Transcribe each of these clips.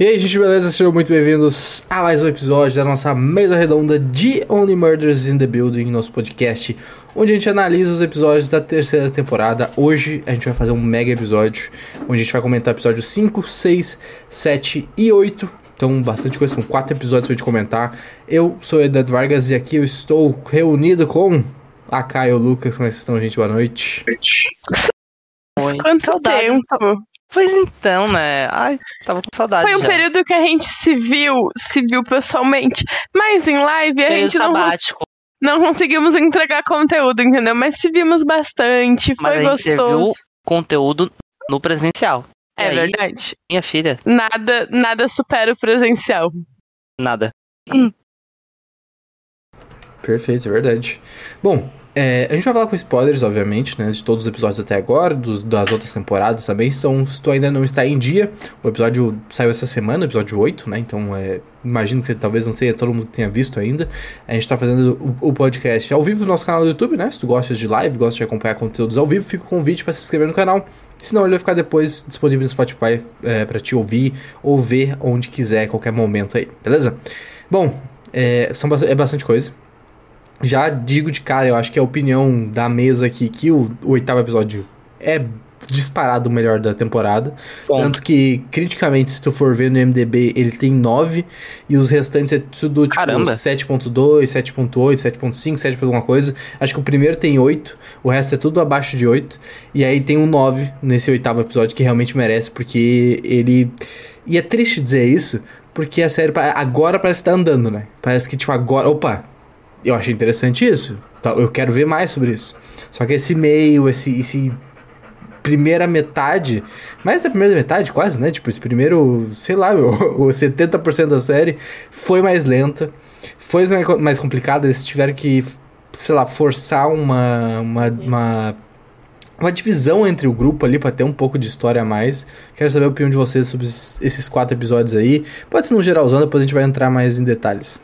E aí, gente, beleza? Sejam muito bem-vindos a mais um episódio da nossa mesa redonda de Only Murders in the Building, nosso podcast, onde a gente analisa os episódios da terceira temporada. Hoje a gente vai fazer um mega episódio, onde a gente vai comentar episódios 5, 6, 7 e 8. Então, bastante coisa, são quatro episódios pra gente comentar. Eu sou o Eduardo Vargas e aqui eu estou reunido com a Caio e o Lucas. Como é que estão, gente? Boa noite. Oi. Quanto Saudade. tempo? Pois então, né? Ai, tava com saudade. Foi um já. período que a gente se viu, se viu pessoalmente, mas em live a Período gente não, sabático. não conseguimos entregar conteúdo, entendeu? Mas se vimos bastante, Mas foi a gente gostoso. serviu conteúdo no presencial. E É aí, verdade. Minha filha, Nada, nada supera o presencial. nada. Perfeito, é verdade. Bom, é, a gente vai falar com spoilers, obviamente, né? De todos os episódios até agora, dos- das outras temporadas também. Então, se tu ainda não está em dia, o episódio saiu essa semana, episódio 8, né? Então, é, imagino que talvez não tenha todo mundo tenha visto ainda. A gente tá fazendo o, o podcast ao vivo no nosso canal do YouTube, né? Se tu gosta de live, gosta de acompanhar conteúdos ao vivo, fica o convite para se inscrever no canal. Senão ele vai ficar depois disponível no Spotify é, para te ouvir ou ver onde quiser, a qualquer momento aí, beleza? Bom, é, são, é bastante coisa. Já digo de cara, eu acho que a opinião da mesa aqui que o, o oitavo episódio é disparado o melhor da temporada. Tanto que, criticamente, se tu for ver no MDB, ele tem 9 e os restantes é tudo tipo Caramba. 7.2, 7.8, 7.5, 7 por alguma coisa. Acho que o primeiro tem 8, o resto é tudo abaixo de 8. E aí tem um 9 nesse oitavo episódio que realmente merece, porque ele. E é triste dizer isso, porque a série agora parece que tá andando, né? Parece que, tipo, agora. Opa! Eu achei interessante isso. Tá, Eu quero ver mais sobre isso. Só que esse meio, esse, esse primeira metade, mais da primeira metade quase, né? Tipo, esse primeiro, sei lá, meu, o 70% da série foi mais lenta, foi mais- complicada, eles tiveram que, sei lá, forçar uma, uma, uma, uma divisão entre o grupo ali pra ter um pouco de história a mais. Quero saber a opinião de vocês sobre esses esses quatro episódios aí. Pode ser no geralzão, depois a gente vai entrar mais em detalhes.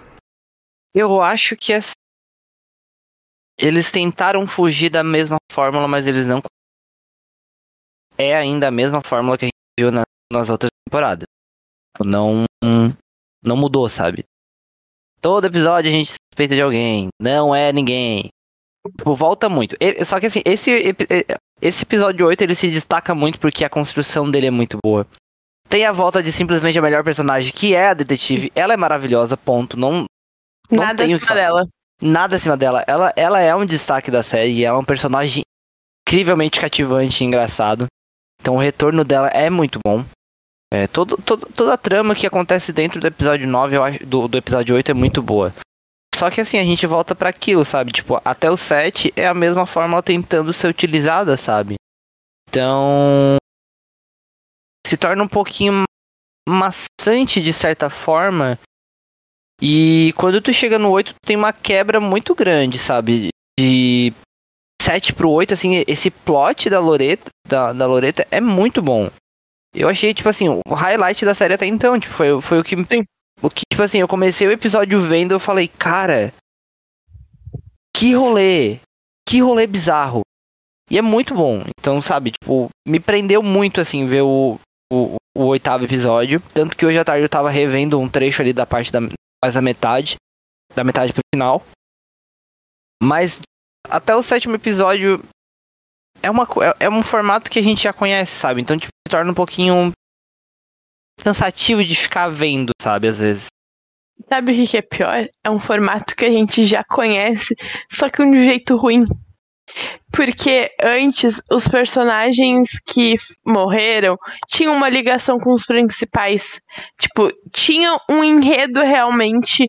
Eu acho que assim, eles tentaram fugir da mesma fórmula, mas eles não. É ainda a mesma fórmula que a gente viu na- nas outras temporadas. Não, não mudou, sabe? Todo episódio a gente suspeita de alguém. Não é ninguém. Tipo, volta muito. Só que assim, esse, esse episódio 8 ele se destaca muito porque a construção dele é muito boa. Tem a volta de simplesmente a melhor personagem, que é a detetive. Ela é maravilhosa, ponto. Não, Não Nada acima falar. dela. nada acima dela. Ela, ela é um destaque da série ela é um personagem incrivelmente cativante e engraçado. Então o retorno dela é muito bom. É, todo, todo- toda a trama que acontece dentro do episódio 9, eu acho, do, do episódio 8 é muito boa. Só que assim, a gente volta pra aquilo, sabe? Tipo, até o 7 é a mesma fórmula tentando ser utilizada, sabe? Então. Se torna um pouquinho maçante de certa forma. E quando tu chega no 8, tu tem uma quebra muito grande, sabe? De 7 pro 8, assim, esse plot da Loreta, da, da Loreta é muito bom. Eu achei, tipo assim, o highlight da série até então, tipo, foi, foi o que. O que, tipo assim, eu comecei o episódio vendo, eu falei, cara. Que rolê! Que rolê bizarro! E é muito bom. Então, sabe, tipo, me prendeu muito, assim, ver o, o, o oitavo episódio. Tanto que hoje à tarde eu tava revendo um trecho ali da parte da, mais da metade. Da metade pro final. Mas até o sétimo episódio é, uma, é, é um formato que a gente já conhece, sabe? Então, tipo, se torna um pouquinho cansativo de ficar vendo, sabe? Às vezes. Sabe o que é pior? É um formato que a gente já conhece, só que de um jeito ruim. Porque antes, os personagens que morreram tinham uma ligação com os principais. Tipo, tinha um enredo realmente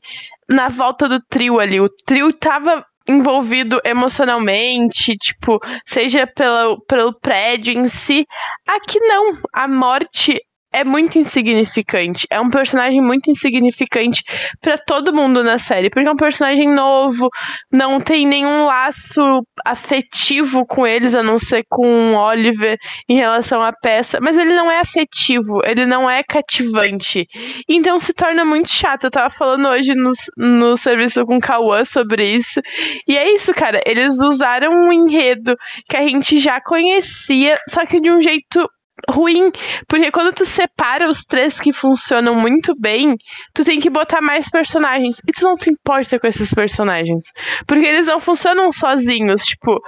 na volta do trio ali. O trio tava envolvido emocionalmente, tipo, seja pelo, pelo prédio em si. Aqui não. A morte é muito insignificante. É um personagem muito insignificante pra todo mundo na série, porque é um personagem novo, não tem nenhum laço afetivo com eles, a não ser com Oliver em relação à peça, mas ele não é afetivo, ele não é cativante. Então se torna muito chato. Eu tava falando hoje no, no serviço com Cauã sobre isso. E é isso, cara. Eles usaram um enredo que a gente já conhecia, só que de um jeito ruim, porque quando tu separa os três que funcionam muito bem, tu tem que botar mais personagens, e tu não se importa com esses personagens, porque eles não funcionam sozinhos, tipo,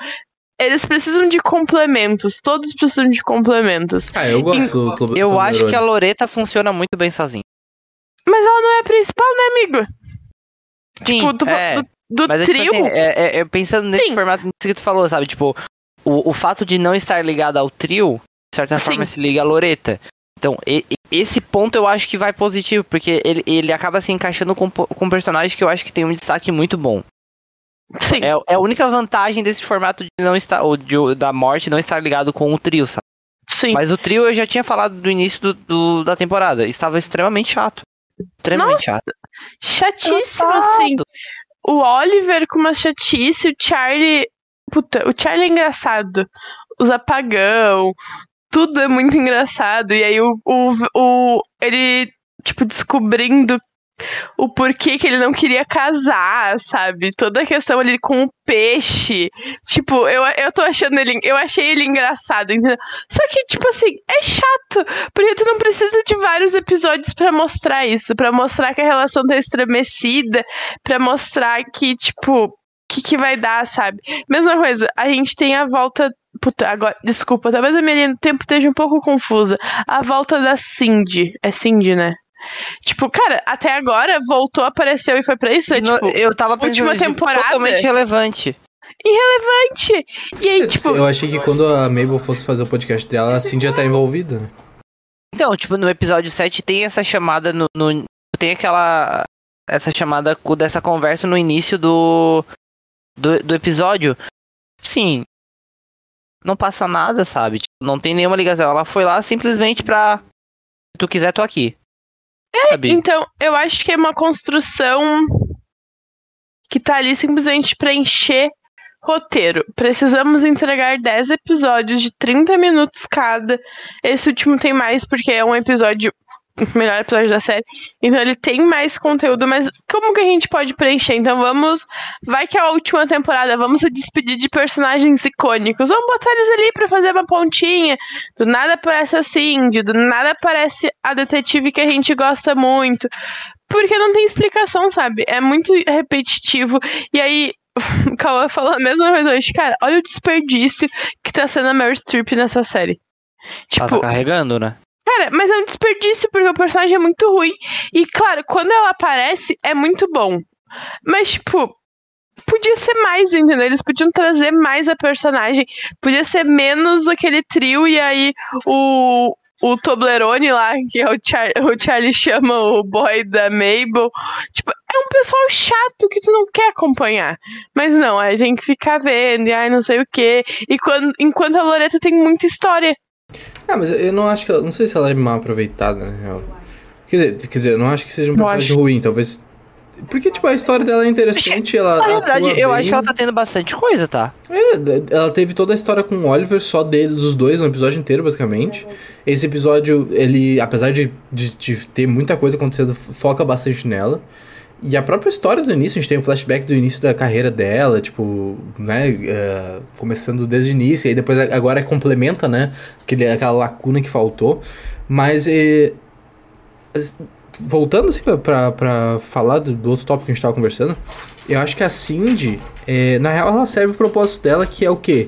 eles precisam de complementos, todos precisam de complementos. Ah, eu gosto do Eu do acho que a. Loreta funciona muito bem sozinha. Mas ela não é a principal, né, amigo? Sim, Tipo, tu é. do, do Mas é, tipo trio, assim, é, é- é pensando nesse Sim. formato que tu falou, sabe? Tipo, o, o fato de não estar ligado ao trio, certa Sim. forma, se liga à Loreta. Então, e- esse ponto eu acho que vai positivo, porque ele, ele acaba se encaixando com, com personagens que eu acho que tem um destaque muito bom. sim. É, é a única vantagem desse formato de não estar, ou de- da morte não estar ligado com o trio, sabe? Sim. Mas o trio eu já tinha falado do início do, do- da temporada. Estava extremamente chato. Extremamente chato. Chatíssimo, assim. O Oliver com uma chatice, o Charlie. Puta, o Charlie é engraçado. Os apagão, tudo é muito engraçado. E aí o, o, o ele, tipo, descobrindo o porquê que ele não queria casar, sabe? Toda a questão ali com o peixe. Tipo, eu, eu tô achando ele. Eu achei ele engraçado, entendeu? Só que, tipo assim, é chato. Porque tu não precisa de vários episódios pra mostrar isso. Pra mostrar que a relação tá estremecida. Pra mostrar que, tipo, o que, que vai dar, sabe? Mesma coisa, a gente tem a volta. Puta, agora, desculpa, talvez a minha linha do tempo esteja um pouco confusa. A volta da Cindy. É Cindy, né? Tipo, cara, até agora voltou, apareceu e foi pra isso? É, no- tipo, eu tava pensando última nisso, temporada? totalmente relevante. irrelevante. E aí, tipo, Eu achei que quando a Mabel fosse fazer o podcast dela, a Cindy já tá envolvida, né? Então, tipo, no episódio 7 tem essa chamada no. no- tem aquela. Essa chamada dessa conversa no início do. Do, do episódio. Sim. Não passa nada, sabe? Tipo, não tem nenhuma ligação. Ela foi lá simplesmente pra. Se tu quiser, tô aqui. Sabe? Então, eu acho que é uma construção que tá ali simplesmente pra encher roteiro. Precisamos entregar 10 episódios de 30 minutos cada. Esse último tem mais porque é um episódio melhor episódio da série. Então ele tem mais conteúdo, mas como que a gente pode preencher? Então vamos, vai que é a última temporada, vamos se despedir de personagens icônicos. Vamos botar eles ali pra fazer uma pontinha. Do nada aparece a Cindy, do nada aparece a detetive que a gente gosta muito. Porque não tem explicação, sabe? É muito repetitivo. E aí, o Cauã falou a mesma coisa hoje. Cara, olha o desperdício que tá sendo a Meryl Streep nessa série. Ela tá Tipo, carregando, né? Cara, mas é um desperdício porque o personagem é muito ruim. E, claro, quando ela aparece, é muito bom. Mas, tipo, podia ser mais, entendeu? Eles podiam trazer mais a personagem. Podia ser menos aquele trio e aí o, o Toblerone lá, que é o, Char o Charlie chama o boy da Mabel. Tipo, é um pessoal chato que tu não quer acompanhar. Mas não, aí tem que ficar vendo, e ai, não sei o quê. E quando, enquanto a Loreta tem muita história. Ah, mas eu não acho que ela. Não sei se ela é mal aproveitada, na real. Quer dizer, quer dizer, eu não acho que seja um personagem acho. ruim, talvez. Porque, tipo, a história dela é interessante, ela. Na atua eu bem. acho que ela tá tendo bastante coisa, tá? É, ela teve toda a história com o Oliver, só dele, dos dois, um episódio inteiro, basicamente. Esse episódio, ele, apesar de, de, de ter muita coisa acontecendo, foca bastante nela. E a própria história do início, a gente tem um flashback do início da carreira dela, tipo, né, é, começando desde o início, e aí depois agora complementa, né, aquele, aquela lacuna que faltou. Mas, é, as- voltando assim pra falar do, do outro tópico que a gente tava conversando, eu acho que a Cindy, é, na real, ela serve o propósito dela, que é o quê?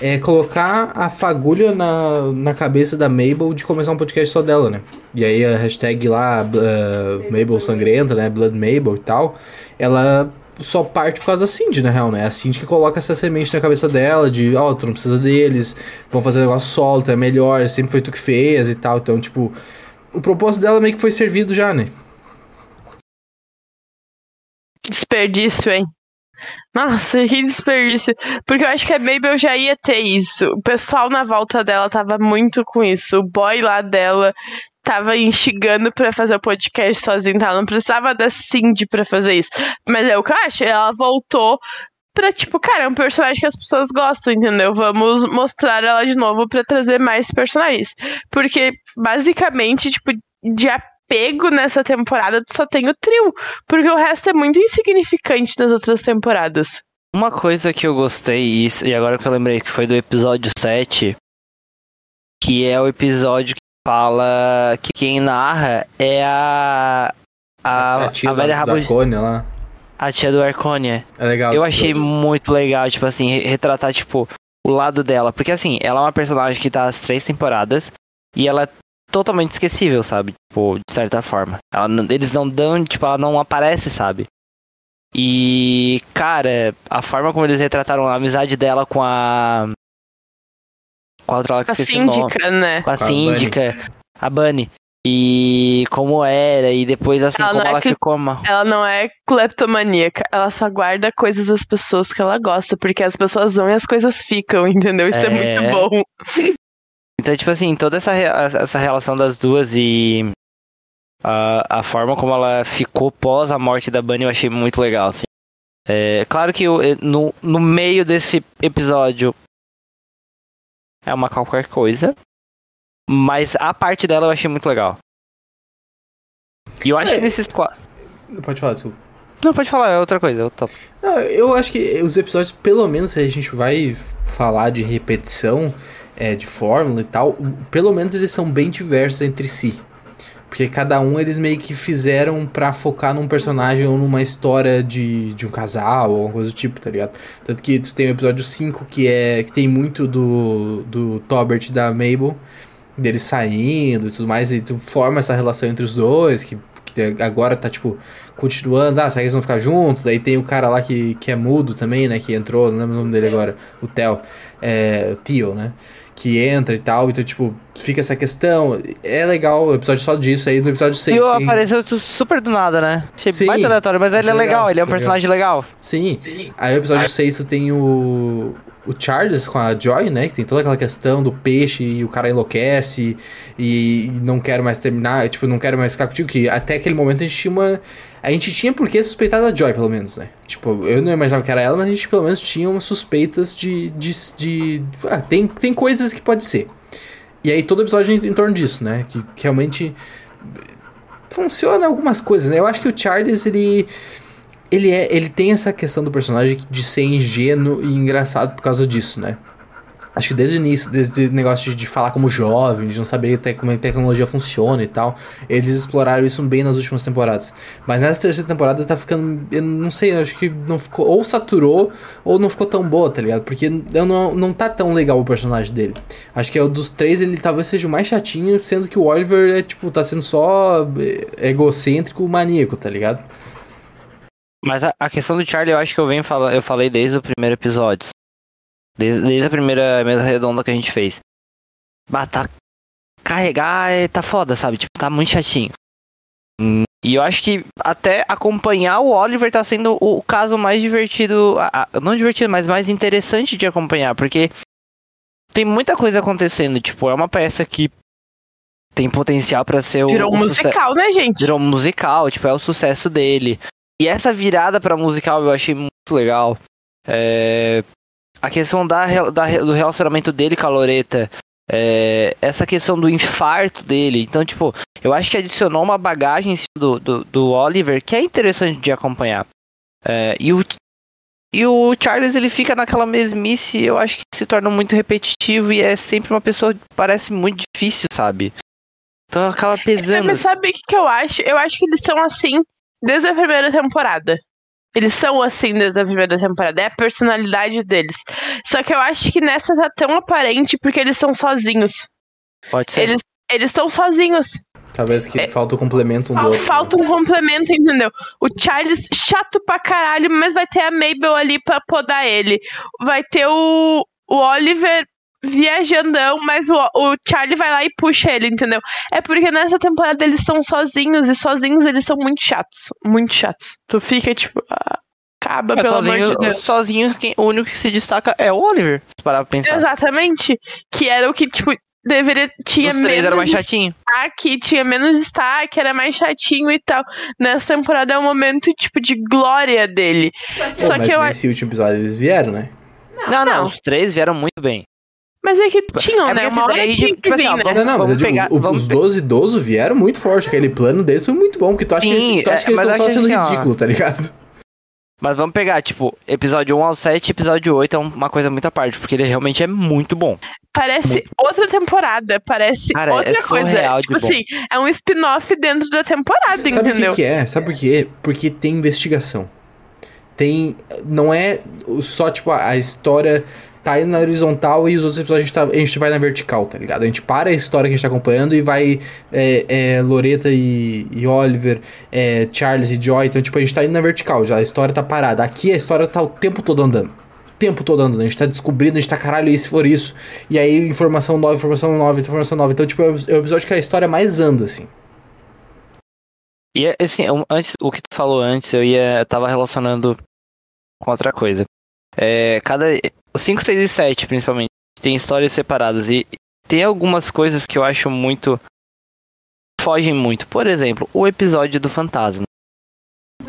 É colocar a fagulha na, na cabeça da Mabel de começar um podcast só dela, né? E aí a hashtag lá, uh, Mabel sangrenta, né? Blood Mabel e tal, ela só parte por causa da Cindy, na real, né? É a Cindy que coloca essa semente na cabeça dela de, ó, tu não precisa deles, vão fazer um negócio solo, tu é melhor, sempre foi tu que fez e tal. Então, tipo, o propósito dela meio que foi servido já, né? Desperdício, hein? Nossa, que desperdício. Porque eu acho que a Mabel já ia ter isso. O pessoal na volta dela tava muito com isso. O boy lá dela tava instigando pra fazer o podcast sozinho, tá? Ela não precisava da Cindy pra fazer isso. Mas é o que eu acho. Ela voltou pra, tipo, cara, é um personagem que as pessoas gostam, entendeu? Vamos mostrar ela de novo pra trazer mais personagens. Porque, basicamente, tipo, de apego nessa temporada, tu só tem o trio. Porque o resto é muito insignificante das outras temporadas. Uma coisa que eu gostei, e, agora que eu lembrei que foi do episódio 7, Que é o episódio que fala que quem narra é a. A, a tia a velha da, rabo da Cônia lá. A tia do Arconia. É legal. Eu achei episódio. muito legal, tipo assim, re- retratar, tipo, o lado dela. Porque assim, ela é uma personagem que tá as três temporadas e ela totalmente esquecível, sabe? Tipo, de certa forma. Ela eles não dão, tipo, ela não aparece, sabe? E, cara, a forma como eles retrataram a amizade dela com a. Com a outra lá que A o nome. síndica, né? Com a Com a síndica, a Bunny. E como era, e depois assim, Ela como é ela que- ficou uma. Ela não é cleptomaníaca, ela só guarda coisas das pessoas que ela gosta, porque as pessoas vão e as coisas ficam, entendeu? Isso é, É. muito bom. Então, tipo assim, toda essa, essa relação das duas e a, a forma como ela ficou pós a morte da Bunny eu achei muito legal, assim. É, claro que eu- eu- no, no meio desse episódio é uma qualquer coisa, mas a parte dela eu achei muito legal. E eu acho É. que nesses quatro... Pode falar, desculpa. Não, pode falar, é outra coisa, eu topo. Não, eu acho que os episódios, pelo menos se a gente vai falar de repetição, é, de fórmula e tal, pelo menos eles são bem diversos entre si. Porque cada um eles meio que fizeram pra focar num personagem ou numa história de, de um casal ou alguma coisa do tipo, tá ligado? Tanto que tu tem o episódio 5 que é que tem muito do, do Tobert e da Mabel, deles saindo e tudo mais, e tu forma essa relação entre os dois, que, que agora tá tipo continuando, ah, será que eles vão ficar juntos? Daí tem o cara lá que, que é mudo também, né? Que entrou, não lembro o nome dele agora, o Theo, é, o Theo, né? Que entra e tal, então, tipo, fica essa questão. É legal o episódio só disso aí, no episódio 6. E o tem- apareceu super do nada, né? Achei Sim, baita aleatório, mas ele é legal, legal, ele é um personagem legal. Sim. Aí o episódio 6 tu tem o. O Charles com a Joy, né? Que tem toda aquela questão do peixe e o cara enlouquece e, e não quero mais terminar, tipo, não quero mais ficar contigo. Que até aquele momento a gente tinha uma. A gente tinha por que suspeitar da Joy, pelo menos, né? Tipo, eu não imaginava que era ela, mas a gente pelo menos tinha umas suspeitas de. de, de ah, tem, tem coisas que pode ser. E aí todo episódio em, em torno disso, né? Que, que realmente funciona algumas coisas, né? Eu acho que o Charles, ele. Ele, é, ele tem essa questão do personagem de ser ingênuo e engraçado por causa disso, né? Acho que desde o início, desde o negócio de, de falar como jovem, de não saber até como a tecnologia funciona e tal, eles exploraram isso bem nas últimas temporadas. Mas nessa terceira temporada tá ficando. Eu não sei, eu acho que não ficou. Ou saturou, ou não ficou tão boa, tá ligado? Porque eu não, não tá tão legal o personagem dele. Acho que é o dos três, ele talvez seja o mais chatinho, sendo que o Oliver é, tipo, tá sendo só é, egocêntrico, maníaco, tá ligado? Mas a, a questão do Charlie, eu acho que eu venho falando, eu falei desde o primeiro episódio. Desde, desde a primeira mesa redonda que a gente fez. Bah, tá. Carregar é, tá foda, sabe? Tipo, tá muito chatinho. E eu acho que até acompanhar o Oliver tá sendo o caso mais divertido. Não divertido, mas mais interessante de acompanhar. Porque tem muita coisa acontecendo. Tipo, é uma peça que tem potencial pra ser o. Virou um o musical, né, gente? virou um musical, tipo, é o sucesso dele. E essa virada pra musical eu achei muito legal. É, a questão da, da do relacionamento dele com a Loreta. é, essa questão do infarto dele. Então, tipo, eu acho que adicionou uma bagagem em cima do, do, do Oliver que é interessante de acompanhar. É, e, o, e o Charles, ele fica naquela mesmice, eu acho que se torna muito repetitivo e é sempre uma pessoa que parece muito difícil, sabe? Então acaba pesando. Mas sabe o que, que eu acho? Eu acho que eles são assim desde a primeira temporada. Eles são assim desde a primeira temporada. É a personalidade deles. Só que eu acho que nessa tá tão aparente porque eles estão sozinhos. Pode ser. Eles eles estão sozinhos. Talvez que É. falta o complemento um do Fal- outro. Falta um complemento, entendeu? O Charles, chato pra caralho, mas vai ter a Mabel ali pra podar ele. Vai ter o, o Oliver viajandão, mas o, o Charlie vai lá e puxa ele, entendeu? É porque nessa temporada eles estão sozinhos e sozinhos eles são muito chatos. Muito chatos. Tu fica tipo. ah, acaba, É, pelo sozinho, amor de Deus. sozinho quem, o único que se destaca é o Oliver. Se parar pra pensar. Exatamente. Que era o que, tipo, deveria. Tinha Os três menos eram mais chatinho. destaque, tinha menos destaque, era mais chatinho e tal. Nessa temporada é um momento, tipo, de glória dele. Pô, Só mas que eu acho. nesse último episódio eles vieram, né? Não, não, não. os três vieram muito bem. Mas é que tinham, É né? Uma esse hora daí, tinha tipo que assim, vir, ó, né? vamos- Não, não, mas eu digo, pegar- o- vamos os pe- 12 idosos vieram muito forte. Aquele plano deles foi muito bom, porque tu acha que Sim, eles, tu acha é, que eles mas estão só sendo assim, ó. ridículos, tá ligado? Mas vamos pegar, tipo, episódio 1 ao 7 episódio 8 é uma coisa muito à parte, porque ele realmente é muito bom. Parece outra temporada, parece Cara, é outra coisa. surreal de Tipo bom. assim, é um spin-off dentro da temporada, Sabe o que, entendeu? que é? Sabe por quê? Porque tem investigação. Tem. Não é só, tipo, a a história tá indo na horizontal e os outros episódios a gente, tá- a gente vai na vertical, tá ligado? A gente para a história que a gente tá acompanhando e vai é, é, Loreta e, e Oliver, é, Charles e Joy. Então, tipo, a gente tá indo na vertical já, a história tá parada. Aqui a história tá o tempo todo andando. O tempo todo andando. A gente tá descobrindo, a gente tá caralho, e se for isso? E aí, informação nova, informação nova, informação nova. Então, tipo, é o é episódio que a história mais anda, assim. E assim, antes, o que tu falou antes, eu ia. Eu tava relacionando com outra coisa. É, cada. O 5, 6 e 7, principalmente, tem histórias separadas. E tem algumas coisas que eu acho muito. Fogem muito. Por exemplo, o episódio do fantasma.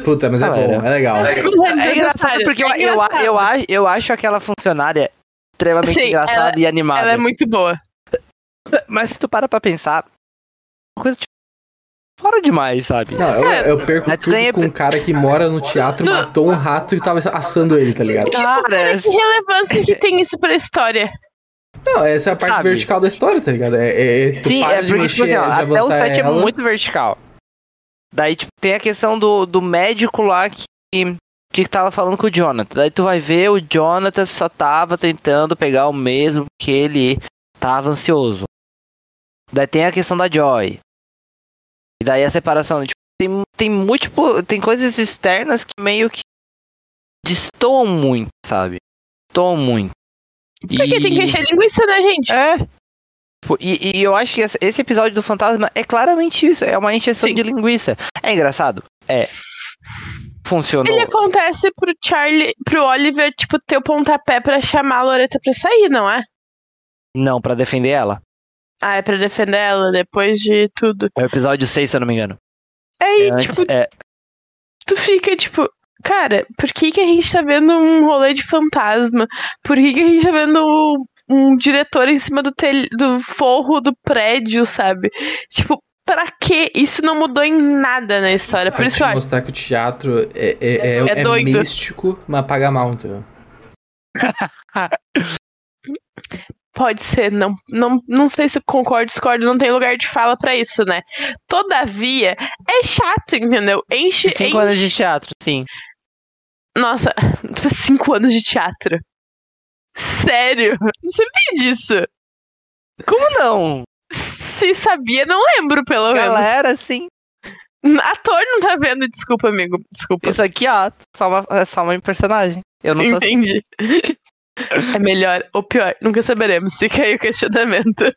Puta, mas é Galera. bom, é legal. É É engraçado desnecessário, porque eu, é eu, engraçado. eu, acho- eu acho aquela funcionária extremamente Sim, engraçada e animada. Ela é muito boa. Mas se tu para pra pensar, uma coisa tipo, fora demais, sabe? Não, eu, eu perco Mas tudo tem- com um cara que mora no teatro, matou um rato e tava assando ele, tá ligado? Cara, Que relevância que tem isso pra história? Não, essa é a parte Sabe? vertical da história, tá ligado? É, é- é- tu sim, para é de porque, mexer, tipo assim, ó, de até o 7 é ela. muito vertical. Daí, tipo, tem a questão do, do médico lá que, que tava falando com o Jonathan. Daí tu vai ver, o Jonathan só tava tentando pegar o mesmo porque ele tava ansioso. Daí tem a questão da Joy. E daí a separação, tipo, tem, tem múltiplo, tem coisas externas que meio que destoam muito, sabe? Destoam muito. Porque tem que encher linguiça, né, gente? É. E, e eu acho que esse episódio do Fantasma é claramente isso. É uma encheção Sim. de linguiça. É engraçado? É. Funcionou. Ele acontece pro Charlie, pro Oliver, tipo, ter o pontapé pra chamar a Loreta pra sair, não é? Não, pra defender ela. Ah, é pra defender ela depois de tudo. É o episódio 6, se eu não me engano. Aí, É antes- tipo, é, tu fica, tipo, cara, por que, que a gente tá vendo um rolê de fantasma? Por que, que a gente tá vendo um, um diretor em cima do, tel do forro do prédio, sabe? Tipo, pra quê? Isso não mudou em nada na história. Por isso eu acho. mostrar que o teatro é, é, é, É é místico, mas paga mal, entendeu? Pode ser, não, não, não sei se concordo, discordo, não tem lugar de fala pra isso, né? Todavia, é chato, entendeu? Enche, cinco enche. anos de teatro, sim. Nossa, cinco anos de teatro. Sério? Não sabia disso. Como não? Se sabia, não lembro, pelo menos. Galera, sim. Ator não tá vendo, desculpa, amigo. Desculpa. Isso aqui, ó, só uma, é só uma personagem. Eu não sou assim. É melhor ou pior, nunca saberemos. Fica aí o questionamento.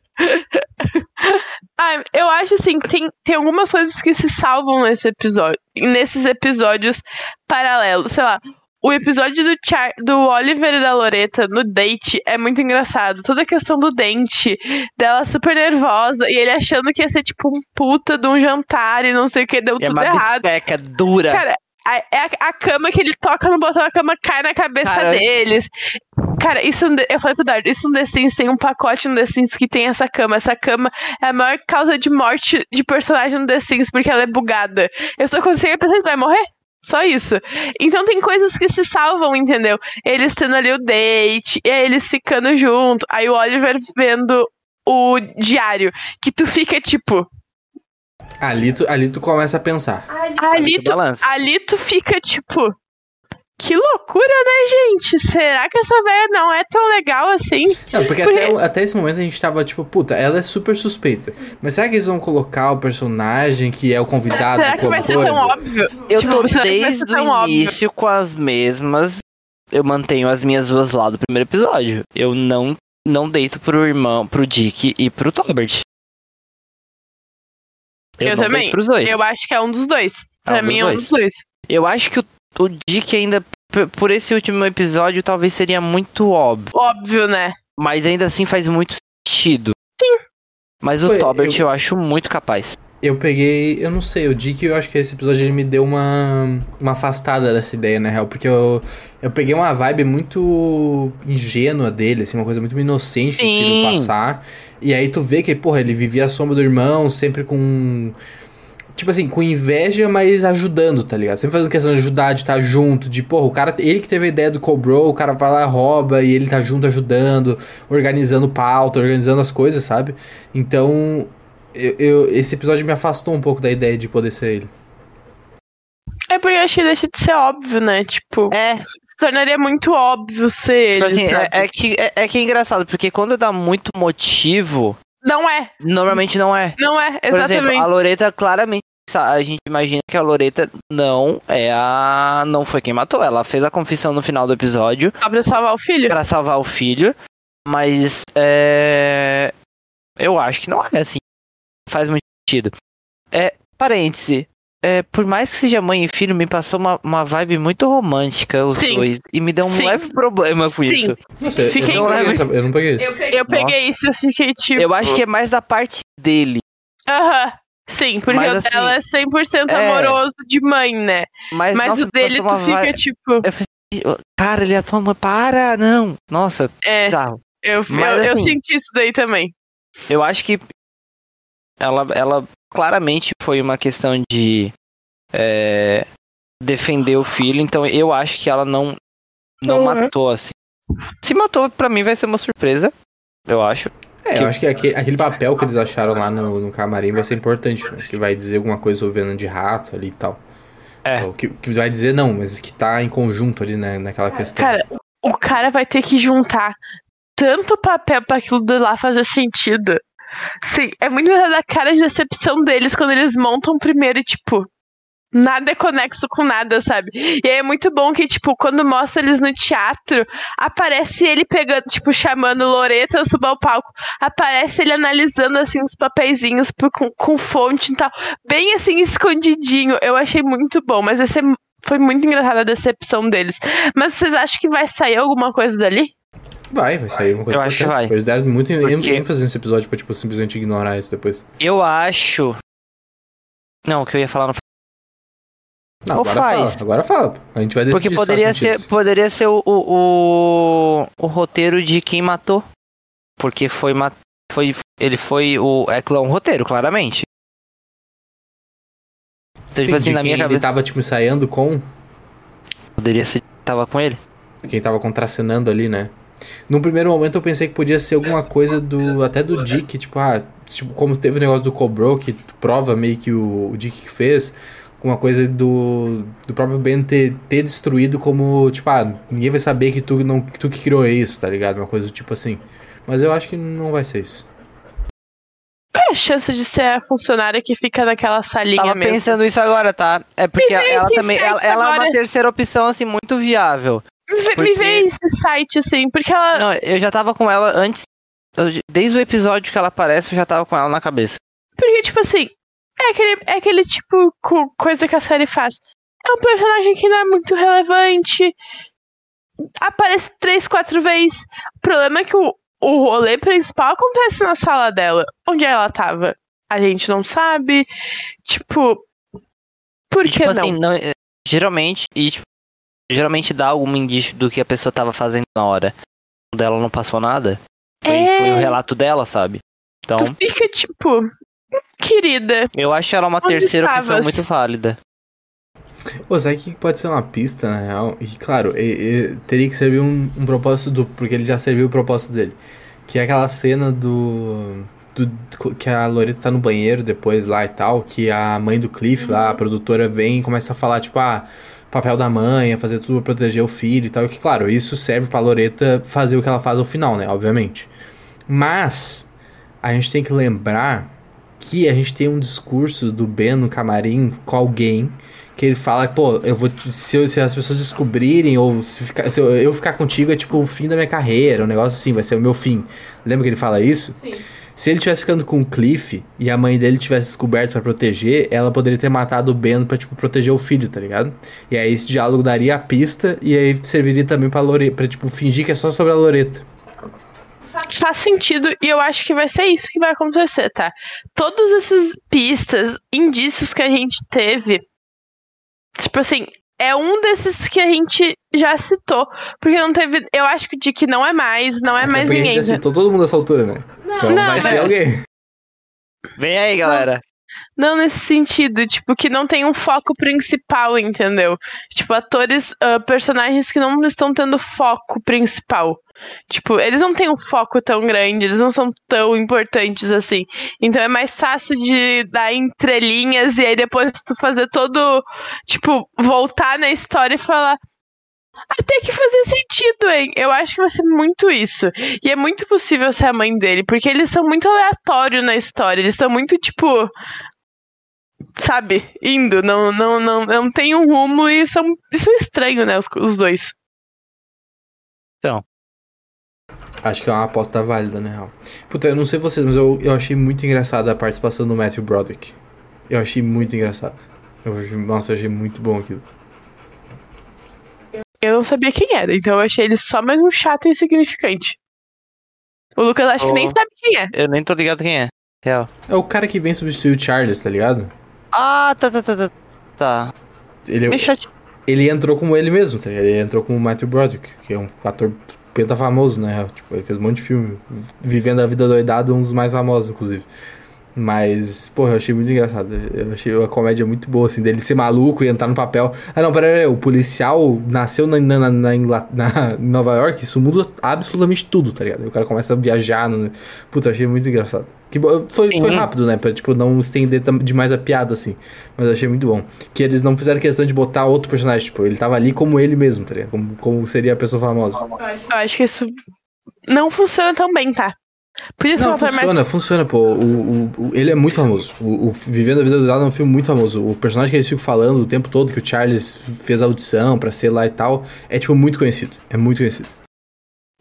ah, eu acho assim, que tem, tem algumas coisas que se salvam nesse episódio, nesses episódios paralelos. Sei lá, o episódio do, Char, do Oliver e da Loreta no date é muito engraçado. Toda a questão do dente, dela super nervosa, e ele achando que ia ser tipo um puta de um jantar e não sei o que, deu É tudo uma errado. bisteca dura. Cara, a, é a, a cama que ele toca no botão, a cama cai na cabeça Cara, deles. Cara, isso eu falei pro Dart, isso no The Sims tem um pacote no The Sims que tem essa cama. Essa cama é a maior causa de morte de personagem no The Sims, porque ela é bugada. Eu só consigo pensar, ele vai morrer? Só isso. Então tem coisas que se salvam, entendeu? Eles tendo ali o date, e aí eles ficando junto, aí o Oliver vendo o diário, que tu fica tipo, Ali tu, ali tu começa a pensar. ali Esse tu ali tu fica tipo. Que loucura, né, gente? Será que essa velha não é tão legal assim? Não, porque Porque- até, até esse momento a gente tava tipo, puta, ela é super suspeita. Mas será que eles vão colocar o personagem que é o convidado Será que vai ser coisa? tão óbvio? Eu Tipo, tô será que vai ser desde tão o óbvio? início com as mesmas. Eu mantenho as minhas duas lá do primeiro episódio. Eu não, não deito pro irmão, pro Dick e pro Tolbert. Eu, não também. deito pros dois. Eu acho que é um dos dois. É Pra um mim é um dos dois. Eu acho que o, o Dick ainda, por esse último episódio, talvez seria muito óbvio. Óbvio, né? Mas ainda assim faz muito sentido. Sim. Mas o Pô, Tolbert eu- eu... acho muito capaz. Eu peguei, eu não sei, o Dick, eu acho que esse episódio ele me deu uma, uma afastada dessa ideia, na real, porque eu, eu peguei uma vibe muito ingênua dele, assim, uma coisa muito inocente do filho Sim. passar. E aí tu vê que, porra, ele vivia a sombra do irmão, sempre com tipo assim, com inveja, mas ajudando, tá ligado? Sempre fazendo questão de ajudar, de estar junto, de, porra, o cara, ele que teve a ideia do Cobro, o cara vai lá, rouba, e ele tá junto ajudando, organizando pauta, organizando as coisas, sabe? Então, eu, eu- esse episódio me afastou um pouco da ideia de poder ser ele. É porque eu acho que deixa de ser óbvio, né? Tipo, É, tornaria muito óbvio ser ele. tipo assim, sabe? é, é que, é, é que é engraçado, porque quando dá muito motivo, Não é, normalmente não é. não é, Por exemplo, exatamente. a Loreta claramente. A gente imagina que a Loreta não é a. Não foi quem matou. Ela fez a confissão no final do episódio Só pra salvar o filho. pra salvar o filho. Mas é. Eu acho que não é assim. Faz muito sentido. É. Parêntese. É, por mais que seja mãe e filho, me passou uma, uma vibe muito romântica os Sim. dois. E me deu um Sim. leve problema com Sim. isso. Não sei, Fiquei eu, não peguei com- essa, eu não peguei isso. Eu peguei isso e eu fiquei tipo. Eu acho que é mais da parte dele. Aham. Sim, porque Mas, o assim, dela é 100% é. amoroso de mãe, né? Mas, Mas nossa, o dele tu fica vibe- tipo. Cara, ele é tua mãe. Para, não. Nossa, É, bizarro. eu, Mas, eu, eu assim, senti isso daí também. Eu acho que ela, ela claramente foi uma questão de é, defender o filho, então eu acho que ela não, não Uhum. matou assim. Se matou, pra mim vai ser uma surpresa, eu acho. É, eu acho que aquele, aquele papel que eles acharam lá no, no camarim vai ser importante, né? Que vai dizer alguma coisa sobre veneno de rato ali e tal. É. Ou que, que vai dizer não, mas que tá em conjunto ali, né, naquela questão. Cara, o cara vai ter que juntar tanto papel pra aquilo de lá fazer sentido. Sim, é muito da cara de decepção deles quando eles montam primeiro e, tipo, nada é conexo com nada, sabe? E aí é muito bom que, tipo, quando mostra eles no teatro, aparece ele pegando, tipo, chamando Loreta subir ao palco. Aparece ele analisando, assim, os papeizinhos por- com, com fonte e tal. Bem, assim, escondidinho. Eu achei muito bom, mas esse é foi muito engraçada a decepção deles. Mas vocês acham que vai sair alguma coisa dali? Vai, vai sair uma coisa Eu acho que vai. Eles deram muito em- Porque- ênfase nesse episódio pra, tipo, simplesmente ignorar isso depois. Eu acho. Não, o que eu ia falar não Não, Ou agora faz. fala. Agora fala. A gente vai decidir Porque se poderia sentido. ser, poderia ser o, o, o, o roteiro de quem matou. Porque foi, foi ele foi o é um roteiro, claramente. Então, Sim, tipo assim, na minha quem ele cabeça tava, tipo, ensaiando com poderia ser tava com ele. quem tava contracenando ali, né? Num primeiro momento eu pensei que podia ser alguma coisa do. Até do Dick, tipo, ah, tipo, como teve o negócio do Cobro, que prova meio que o, o Dick que fez, alguma coisa do. Do próprio Ben ter, ter destruído como, tipo, ah, ninguém vai saber que tu, não, que tu que criou isso, tá ligado? Uma coisa do tipo assim. Mas eu acho que não vai ser isso. Qual é a chance de ser a funcionária que fica naquela salinha Tava mesmo? pensando isso agora, tá? É porque ela esse também ela, ela é uma terceira opção assim muito viável. Me vê- porque- Me vê esse site, assim, porque ela. Não, eu já tava com ela antes desde o episódio que ela aparece, eu já tava com ela na cabeça. Porque, tipo assim, é aquele, é aquele tipo co- coisa que a série faz. É um personagem que não é muito relevante. Aparece três, quatro vezes. O problema é que o, o rolê principal acontece na sala dela. Onde ela tava? A gente não sabe. Tipo. Por E, que tipo não? assim, não, é, geralmente, e, tipo, geralmente dá algum indício do que a pessoa tava fazendo na hora. Dela não passou nada. Foi, É. foi o relato dela, sabe? Então, Tu fica, tipo. Querida. eu acho ela uma Onde terceira opção estavas? muito válida. O que pode ser uma pista, na real? E claro, e- e teria que servir um, um propósito duplo, porque ele já serviu o propósito dele. Que é aquela cena do, do- Que a Loreta tá no banheiro depois lá e tal, que a mãe do Cliff lá, a produtora, vem e começa a falar, tipo, ah, papel da mãe, é fazer tudo pra proteger o filho e tal. E que, claro, isso serve pra Loreta fazer o que ela faz ao final, né? Obviamente. Mas a gente tem que lembrar que a gente tem um discurso do Ben no camarim com alguém que ele fala, pô, eu vou se, eu- se as pessoas descobrirem ou se, ficar- se eu, eu ficar contigo é tipo o fim da minha carreira, um negócio assim, vai ser o meu fim. Lembra que ele fala isso? Sim. Se ele tivesse ficando com o Cliff e a mãe dele tivesse descoberto pra proteger, ela poderia ter matado o Ben pra, tipo, proteger o filho, tá ligado? E aí esse diálogo daria a pista e aí serviria também pra Loreta, pra, tipo, fingir que é só sobre a Loreta. Faz sentido e eu acho que vai ser isso que vai acontecer, tá? Todos esses pistas, indícios que a gente teve, tipo assim, é um desses que a gente já citou. Porque não teve. Eu acho que o Dick não é mais, não é Até mais porque a ninguém. gente já citou todo mundo nessa altura, né? então não, vai ser mas- alguém. Vem aí, galera. Não nesse sentido, tipo, que não tem um foco principal, entendeu? Tipo, atores, uh, personagens que não estão tendo foco principal. Tipo, eles não têm um foco tão grande, eles não são tão importantes assim. Então é mais fácil de dar entrelinhas e aí depois tu fazer todo. Tipo, voltar na história e falar. Até que fazer sentido, hein? Eu acho que vai ser muito isso. E é muito possível ser a mãe dele, porque eles são muito aleatórios na história. Eles são muito, tipo. Sabe? Indo. Não, não, não, não tem um rumo e são, são estranhos, né? Os, os dois. Acho que é uma aposta válida, na real. Puta, eu não sei vocês, mas eu, eu achei muito engraçada a participação do Matthew Broderick. Eu achei muito engraçado. Eu, nossa, eu achei muito bom aquilo. Eu não sabia quem era, então eu achei ele só mais um chato e insignificante. O Lucas acho oh, que nem sabe quem é. Eu nem tô ligado quem é. Real. É o cara que vem substituir o Charles, tá ligado? Ah, tá, tá, tá, tá. Tá. Ele, é ele entrou como ele mesmo, tá ligado? Ele entrou como o Matthew Broderick, que é um ator penta famoso, né? Tipo, ele fez um monte de filme. Vivendo a Vida Doidada, um dos mais famosos, inclusive. Mas, porra, eu achei muito engraçado. Eu achei a comédia muito boa, assim, dele ser maluco e entrar no papel. Ah, não, peraí, o policial nasceu na, na, na, na Nova York, isso muda absolutamente tudo, tá ligado? o cara começa a viajar. No... Puta, eu achei muito engraçado. Que foi, foi rápido, né? Pra, tipo, não estender demais a piada, assim. Mas eu achei muito bom. Que eles não fizeram questão de botar outro personagem, tipo, ele tava ali como ele mesmo, tá ligado? Como, como seria a pessoa famosa. Eu acho que isso não funciona tão bem, tá? Podia ser não, funciona, mais... funciona, pô. O, o, o, ele é muito famoso. O, Vivendo a Vida do Dado é um filme muito famoso. O personagem que eles ficam falando o tempo todo, que o Charles fez a audição pra ser lá e tal, é, tipo, muito conhecido. É muito conhecido.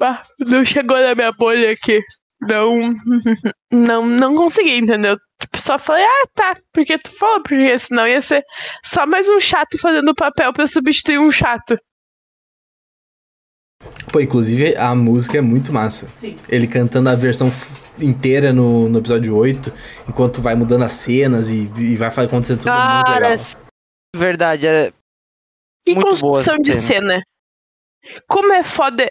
Ah, não chegou na minha bolha aqui. Não. Não, não consegui, entendeu? Tipo, só falei, ah, tá, porque tu falou, porque senão ia ser só mais um chato fazendo papel pra substituir um chato. Pô, inclusive a música é muito massa. Sim. Ele cantando a versão inteira no, no episódio 8, enquanto vai mudando as cenas e, e vai acontecendo tudo Cara, muito legal. Verdade, é. Que muito construção de cena. Como é foda.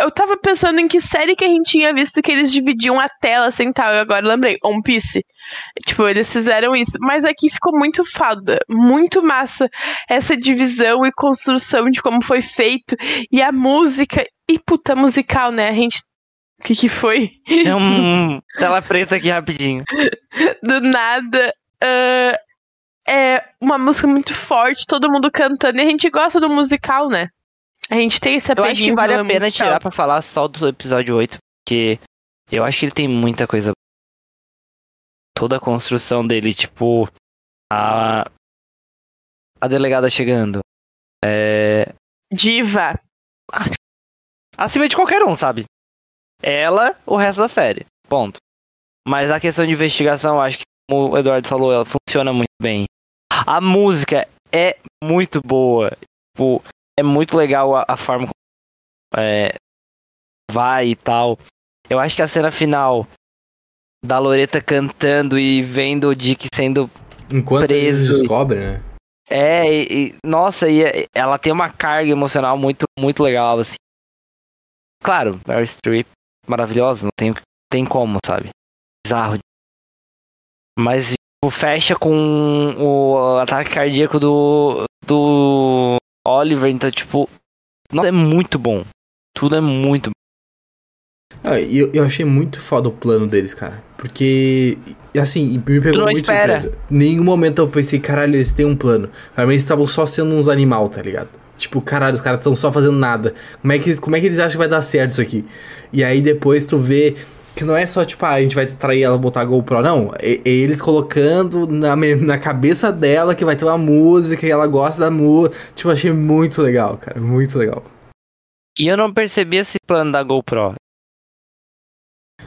Eu tava pensando em que série que a gente tinha visto que eles dividiam a tela sem tal. Eu agora lembrei. One Piece. Tipo, eles fizeram isso. Mas aqui ficou muito foda. Muito massa. Essa divisão e construção de como foi feito. E a música. E puta musical, né? A gente. O que, que foi? É um. tela preta aqui rapidinho. Do nada. Uh, é uma música muito forte, todo mundo cantando. E a gente gosta do musical, né? A gente tem esse Eu acho que vale a pena musical. tirar pra falar só do episódio 8, porque eu acho que ele tem muita coisa. Toda a construção dele, tipo. A. A delegada chegando. É. Diva. Acima de qualquer um, sabe? Ela, o resto da série. Ponto. Mas a questão de investigação, acho que, como o Eduardo falou, ela funciona muito bem. A música é muito boa. Tipo, é muito legal a, a forma como é, vai e tal. Eu acho que a cena final da Loreta cantando e vendo o Dick sendo Enquanto preso. eles descobrem, né? É, e, e, nossa, e ela tem uma carga emocional muito, muito legal, assim. Claro, Mary Streep, maravilhosa, não tem, tem como, sabe? Bizarro. Mas tipo, fecha com o ataque cardíaco do, do Oliver, então, tipo, nossa, é muito bom. Tudo é muito bom. Ah, eu, eu achei muito foda o plano deles, cara. Porque, assim, me pegou muito espera. surpresa. Nenhum momento eu pensei, caralho, eles têm um plano. Pra mim, eles estavam só sendo uns animal, tá ligado? Tipo, caralho, os caras estão só fazendo nada. Como é, que, como é que eles acham que vai dar certo isso aqui? E aí depois tu vê que não é só, tipo, ah, a gente vai distrair ela botar a GoPro, não. É, é, eles colocando na, na cabeça dela que vai ter uma música e ela gosta da música. Tipo, achei muito legal, cara. Muito legal. E eu não percebi esse plano da GoPro.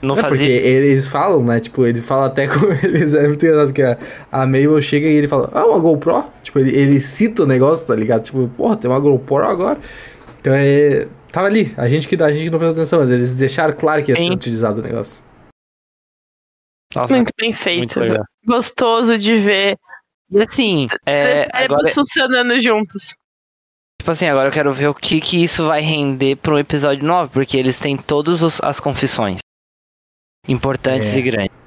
Não é fazia... porque eles falam, né? Tipo, eles falam até com eles. É muito engraçado que a, a Mabel chega e ele fala, ah, uma GoPro? Tipo, ele, ele cita o negócio, tá ligado? Tipo, porra, tem uma GoPro agora. Então é. Tava ali, a gente que, a gente que não prestou atenção, mas eles deixaram claro que ia ser utilizado o negócio. Nossa, muito bem feito. Muito Gostoso de ver. E assim, é, agora... funcionando juntos. Tipo assim, agora eu quero ver o que que isso vai render pro episódio 9, porque eles têm todas as confissões importantes é. e grandes.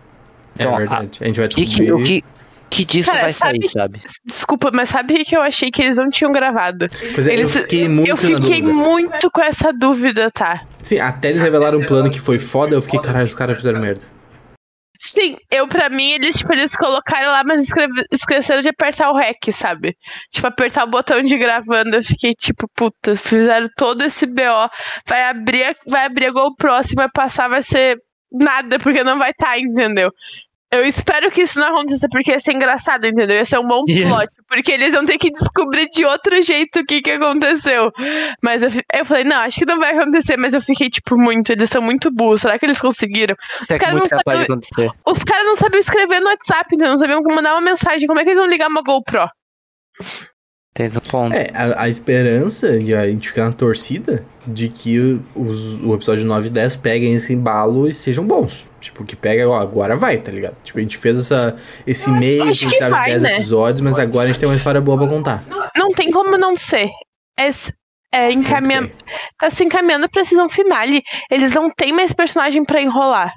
É então, é verdade. A, a gente vai descobrir... o, que, que disso Cara, vai sabe- sair, sabe? Desculpa, mas sabe o que eu achei que eles não tinham gravado? Pois é, Eles- eu fiquei muito eu fiquei muito com essa dúvida, tá? Sim, até eles revelaram um plano que foi foda, eu fiquei, caralho, os caras fizeram merda. Sim, eu pra mim, eles, tipo, eles colocaram lá, mas escreve- esqueceram de apertar o REC, sabe? Tipo, apertar o botão de gravando, eu fiquei tipo, puta, fizeram todo esse BO, vai abrir, vai abrir a GoPro, se vai passar, vai ser nada, porque não vai estar, entendeu? Eu espero que isso não aconteça, porque ia ser engraçado, entendeu? Ia ser um bom Yeah. plot, porque eles vão ter que descobrir de outro jeito o que que aconteceu. Mas eu, eu falei, não, acho que não vai acontecer, mas eu fiquei, tipo, muito, eles são muito burros, será que eles conseguiram? É caras não acontecer. Os caras não sabiam escrever no WhatsApp, então não sabiam como mandar uma mensagem. Como é que eles vão ligar uma GoPro? Tens um ponto. É, a, a esperança e a gente ficar na torcida de que o- os, o episódio 9 e 10 peguem esse embalo e sejam bons. Tipo, que pega, ó, agora vai, tá ligado? Tipo, a gente fez essa, esse meio, quem sabe, vai, 10 né? episódios, mas agora a gente tem uma história boa pra contar. Não tem como não ser. É, é encaminha... Sempre Tá se encaminhando pra season finale. Eles não têm mais personagem pra enrolar.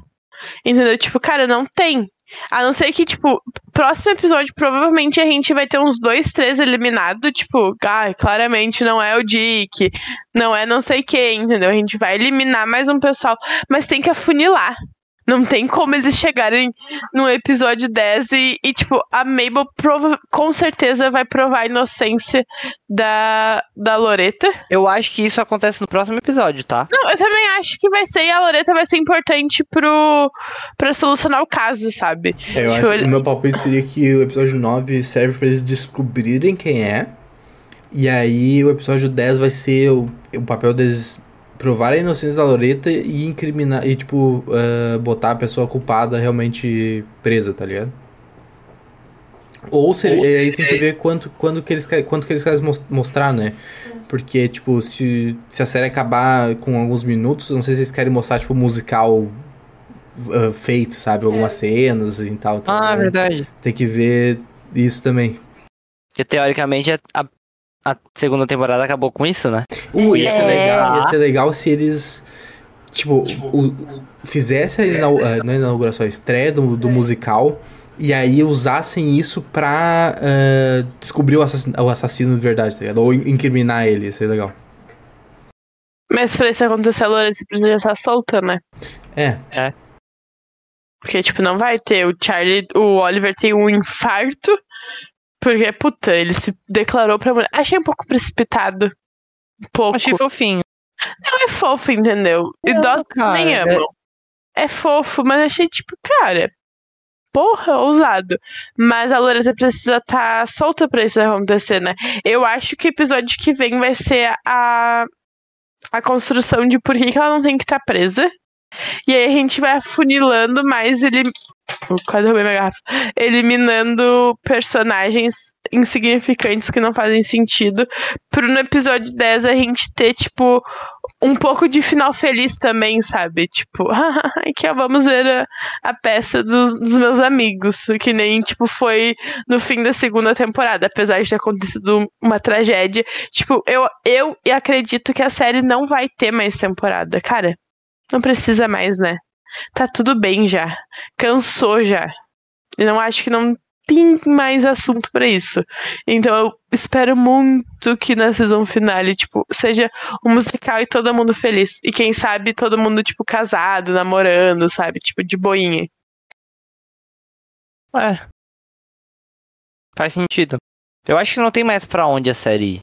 Entendeu? Tipo, cara, não tem. A não ser que, tipo, próximo episódio, provavelmente a gente vai ter uns dois, três eliminados. Tipo, ah, claramente não é o Dick, não é não sei quem, entendeu? A gente vai eliminar mais um pessoal, mas tem que afunilar. Não tem como eles chegarem no episódio 10 e, e, tipo, a Mabel prova- com certeza vai provar a inocência da, da Loreta. Eu acho que isso acontece no próximo episódio, tá? Não, eu também acho que vai ser e a Loreta vai ser importante pro, pra solucionar o caso, sabe? É, eu Tipo, acho, ele- o meu palpite seria que o episódio 9 serve pra eles descobrirem quem é. E aí o episódio 10 vai ser o, o papel deles provar a inocência da Loreta e incriminar, e tipo, ah, botar a pessoa culpada realmente presa, tá ligado? Ou seja, e aí tem que ver quanto, quando que eles, querem- quanto que eles querem mos- mostrar, né? Porque, tipo, se, se a série acabar com alguns minutos, não sei se eles querem mostrar, tipo, musical ah, feito, sabe? Algumas cenas e tal. então Ah, verdade. Tem que ver isso também. Porque teoricamente a, a, segunda temporada acabou com isso, né? Uh, ia ser É. legal, ia ser legal se eles, tipo, o, o- fizessem a, inau- ah, não é a inauguração, a estreia do, do musical e aí usassem isso pra ah, descobrir o assassino, o assassino de verdade, tá ligado? Ou in- incriminar ele, ia ser legal. Mas pra isso acontecer, a Loreta precisa já estar solta, né? É, Porque, tipo, não vai ter. O Charlie, o Oliver tem um infarto. Porque, puta, ele se declarou pra mulher. Achei um pouco precipitado. Um pouco. Achei fofinho. Não é fofo, entendeu? Não, Idosos cara, também é- amam. É fofo, mas achei, tipo, cara. Porra, ousado. Mas a Loreta precisa estar solta pra isso acontecer, né? Eu acho que o episódio que vem vai ser a, a construção de por que, que ela não tem que estar presa. E aí a gente vai afunilando mais ele. Derrubei minha garrafa. Eliminando personagens insignificantes que não fazem sentido. Pro no episódio 10 a gente ter, tipo, um pouco de final feliz também, sabe? Tipo, que vamos ver a, a peça dos, dos meus amigos. Que nem, tipo, foi no fim da segunda temporada, apesar de ter acontecido uma tragédia. Tipo, eu, eu acredito que a série não vai ter mais temporada. Cara, não precisa mais, né? Tá tudo bem já. Cansou já. Eu não acho que não tem mais assunto pra isso. Então eu espero muito que na season finale, tipo, seja um musical e todo mundo feliz. E quem sabe todo mundo, tipo, casado, namorando, sabe? Tipo, de boinha. É. Faz sentido. Eu acho que não tem mais pra onde a série ir.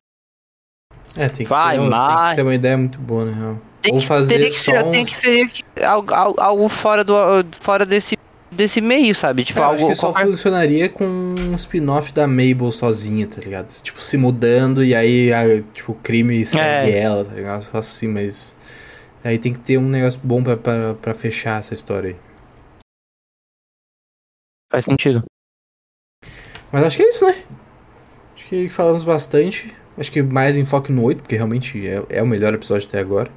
é tem, que Vai, ter, um- tem mas- que ter uma ideia muito boa, na real. Tem Ou que, fazer teria que ser, tem que ser algo, algo- fora, do, fora desse, desse meio, sabe? Tipo, É, eu algo. acho que só qualquer- funcionaria com um spin-off da Mabel sozinha, tá ligado? Tipo, se mudando e aí, a, tipo, o crime segue É. ela, tá ligado? Só assim, mas... Aí tem que ter um negócio bom pra, pra, pra fechar essa história aí. Faz sentido. Mas acho que é isso, né? Acho que falamos bastante. Acho que mais enfoque no 8, porque realmente é, é o melhor episódio até agora.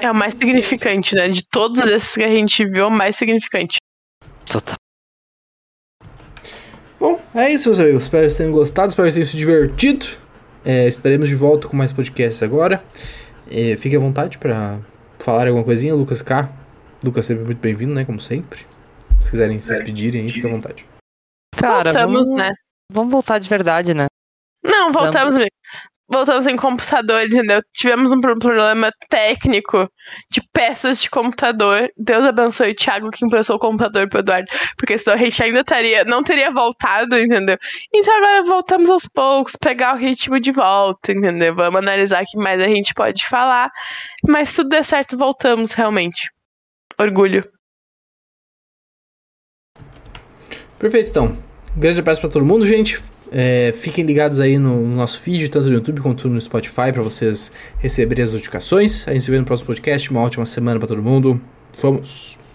É o mais significante, né? De todos esses que a gente viu, é o mais significante. Total. Bom, é isso, meus amigos. Espero que vocês tenham gostado, espero que vocês tenham se divertido. É, estaremos de volta com mais podcasts agora. É, fique à vontade pra falar alguma coisinha, Lucas K. Lucas, sempre muito bem-vindo, né? Como sempre. Se quiserem se despedirem aí, fique à vontade. Cara, voltamos, vamos, né? vamos voltar de verdade, né? Não, voltamos. Voltamos em computador, entendeu? Tivemos um pro- problema técnico de peças de computador. Deus abençoe o Thiago que emprestou o computador pro Eduardo. Porque senão a gente ainda teria, não teria voltado, entendeu? Então agora voltamos aos poucos, pegar o ritmo de volta, entendeu? Vamos analisar o que mais a gente pode falar. Mas se tudo der certo, voltamos realmente. Orgulho. Perfeito, então. Grande abraço pra todo mundo, gente. É, fiquem ligados aí no, no nosso feed, tanto no YouTube quanto no Spotify, pra vocês receberem as notificações. A gente se vê no próximo podcast. Uma ótima semana pra todo mundo. Vamos!